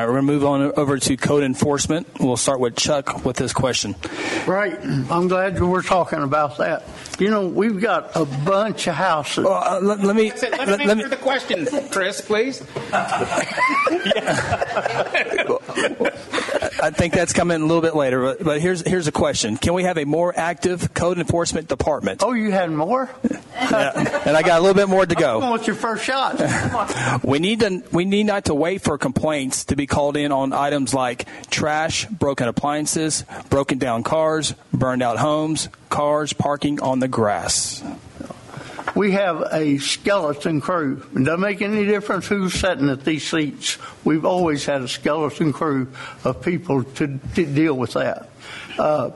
right, we're going to move on over to code enforcement. We'll start with Chuck with this question. Right. I'm glad we're talking about that. You know, we've got a bunch of houses. Well, uh, let, let me That's. Let, let, him let answer the question, Chris, please. I think that's coming a little bit later. But, but here's here's a question: Can we have a more active code enforcement department? Oh, you had more? Yeah. And I got a little bit more to go. What's your first shot? We need to we need not to wait for complaints to be called in on items like trash, broken appliances, broken down cars, burned out homes, cars parking on the grass. We have a skeleton crew. It doesn't make any difference who's sitting at these seats. We've always had a skeleton crew of people to, to deal with that. Uh,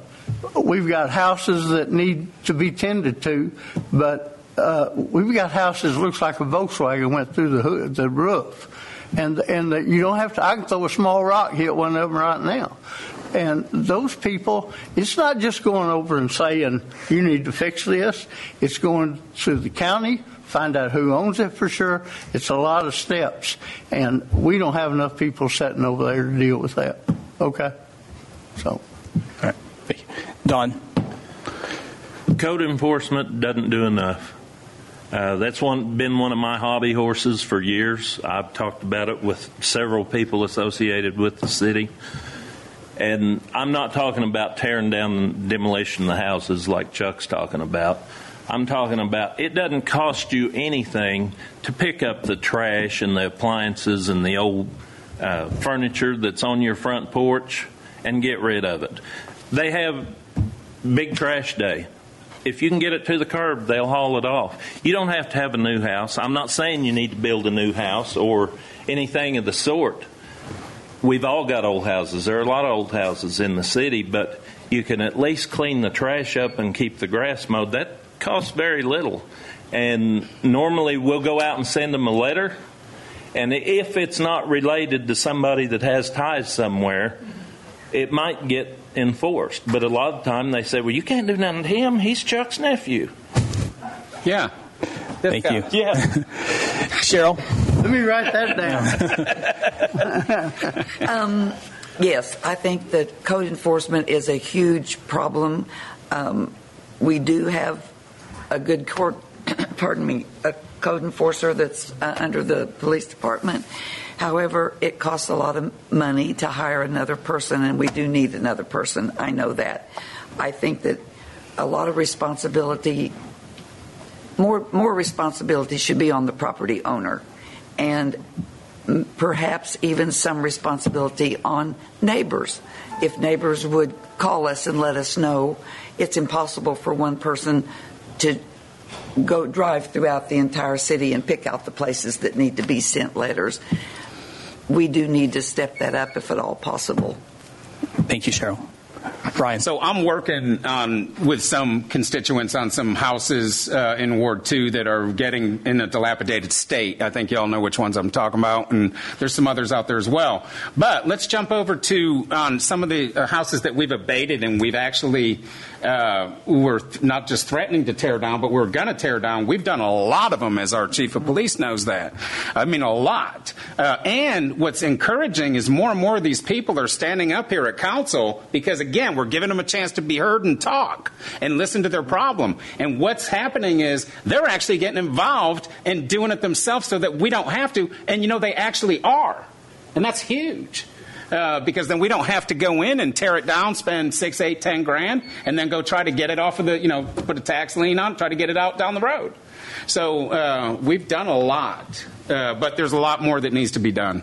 we've got houses that need to be tended to, but uh, we've got houses looks like a Volkswagen went through the hood, the roof, and and that you don't have to. I can throw a small rock hit one of them right now. And those people, it's not just going over and saying, you need to fix this. It's going to the county, find out who owns it for sure. It's a lot of steps. And we don't have enough people sitting over there to deal with that. Okay? So. All right. Thank you. Don. Code enforcement doesn't do enough. Uh, that's one been one of my hobby horses for years. I've talked about it with several people associated with the city. And I'm not talking about tearing down and demolition of the houses like Chuck's talking about. I'm talking about it doesn't cost you anything to pick up the trash and the appliances and the old uh, furniture that's on your front porch and get rid of it. They have big trash day. If you can get it to the curb, they'll haul it off. You don't have to have a new house. I'm not saying you need to build a new house or anything of the sort. We've all got old houses. There are a lot of old houses in the city, but you can at least clean the trash up and keep the grass mowed. That costs very little. And normally we'll go out and send them a letter. And if it's not related to somebody that has ties somewhere, it might get enforced. But a lot of the time they say, well, you can't do nothing to him. He's Chuck's nephew. Yeah. Thank you. Yeah. Cheryl. Let me write that down. Um, yes, I think that code enforcement is a huge problem. Um, we do have a good court, pardon me, a code enforcer that's uh, under the police department. However, it costs a lot of money to hire another person, and we do need another person. I know that. I think that a lot of responsibility, more more responsibility, should be on the property owner, and perhaps even some responsibility on neighbors. If neighbors would call us and let us know, it's impossible for one person to go drive throughout the entire city and pick out the places that need to be sent letters. We do need to step that up if at all possible. Thank you, Cheryl. Brian. So I'm working on with some constituents on some houses uh, in Ward Two that are getting in a dilapidated state. I think y'all know which ones I'm talking about, and there's some others out there as well. But let's jump over to um, some of the uh, houses that we've abated and we've actually uh, we're not just threatening to tear down, but we're going to tear down. We've done a lot of them, as our chief of police knows that. I mean, a lot. Uh, and what's encouraging is more and more of these people are standing up here at council because, again, we're giving them a chance to be heard and talk and listen to their problem. And what's happening is they're actually getting involved and doing it themselves so that we don't have to. And, you know, they actually are. And that's huge. Uh, because then we don't have to go in and tear it down, spend six, eight, ten grand, and then go try to get it off of the, you know, put a tax lien on, try to get it out down the road. So uh, we've done a lot, uh, but there's a lot more that needs to be done.